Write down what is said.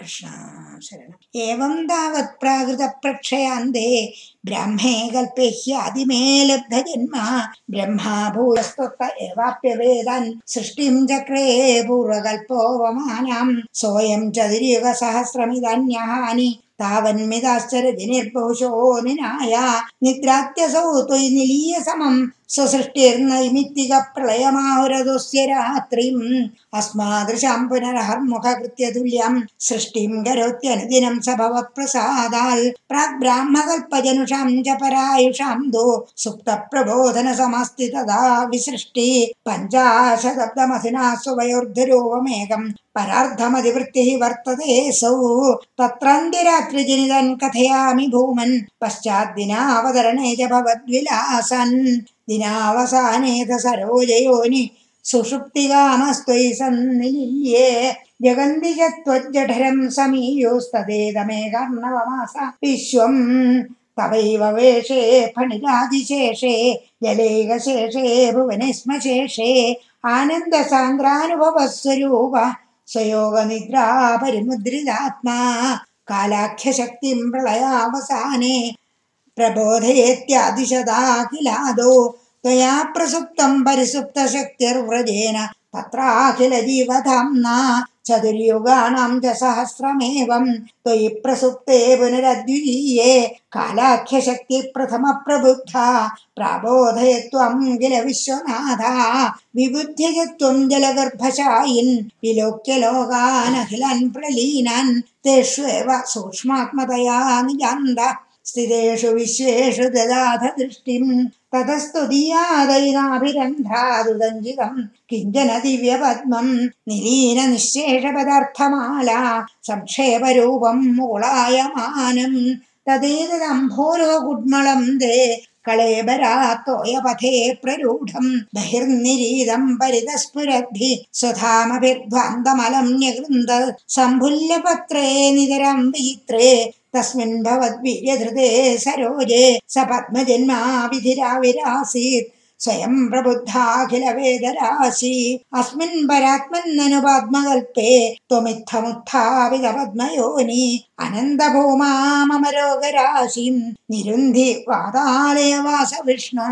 कृष्णा एवं तावत् प्राकृतप्रक्षयान्ते ब्राह्मे कल्पे ह्यादिमे लब्धजन्म ब्रह्मा भूयस्तुत एवाप्यवेदन् सृष्टिं चक्रे पूर्वकल्पोऽवमानम् सोऽयं चतुर्युगसहस्रमिदन्यहानि। तावन्मिदाश्चर्यनिर्भोषो निनाय। निद्रात्यसौ त्वयि निलीय समम् स्वसृष्टिर्नैमित्तिकप्रलयमाहुरदुस्य रात्रिम् अस्मादृशां पुनरहर्मुखकृत्य तुल्यम् सृष्टिं करोत्यनुदिनं स भवप्रसादाल् प्राग्ब्राह्मकल्पजनुषां च परायुषां दो सुप्तप्रबोधनसमस्ति तदा विसृष्टि पञ्चाशदब्दमधिना स्वयोर्धरोवमेकम् परार्धमधिवृत्तिः वर्ततेऽसौ तत्रान्तिरात्रिजनितन् कथयामि भूमन् पश्चाद्दिनावतरणे च भवद्विलासन् दिनावसानेत सरोजयोनि सुषुप्तिकामस्त्वयि सन्निलीये च त्वज्जठरं समीयोस्तदेदमेकर्णवमास विश्वम् तवैव वेषे फणिरादिशेषे जलेकशेषे भुवने स्म शेषे आनन्दसान्द्रानुभवः स्वरूप स्वयोगनिद्रा परिमुद्रितात्मा कालाख्यशक्तिं प्रलयावसाने प्रबोधयेत्यादिशदा किलादौ त्वया प्रसुप्तं परिसुप्तशक्तिर्व्रजेन तत्राखिलजीवधाम्ना चतुर्युगाणां च सहस्रमेवं त्वयि प्रसुप्ते पुनरद्वितीये। कालाख्यशक्तिः प्रथमप्रबुद्धा प्राबोधय त्वं किल विश्वनाथा। विबुध्यज त्वं जलगर्भशायिन्। विलोक्य लोकानखिलन् प्रलीनन्। तेष्वेव सूक्ष्मात्मतया निजान्त സ്ഥിതേഷു വിശ്വേഷു ദദാധ ദൃഷ്ടിം തതസ്തുതീയാദൈനാഭിരന്ധാതുതഞ്ജിതം കിഞ്ചന ദിവ്യപത്മം നിലീന നിശേഷപദാർത്ഥമാല സംക്ഷേപരൂപം മൂളായമാനം തദേതദംഭോരോ ഗുഡ്മളം ദേ കളേബരാത്തോയപഥേ പ്രരൂഢം ബഹിർനിരീതം പരിതസ്ഫുരദ്ധി സ്വധാമഭിർദ്വാന്തമലം ന്യകൃന്ദ സംഭുല്യപത്രേ നിതരം വിചിത്രേ तस्मिन् भवद्वीर्यधृते सरोजे स पद्मजन्मा विधिराविरासीत् स्वयं प्रबुद्धाखिलवेदराशि अस्मिन् परात्मन्ननु पद्मकल्पे त्वमित्थमुत्थापितपद्मयोनि अनन्तभूमा मम रोगराशिं निरुन्धि वातालयवास विष्णु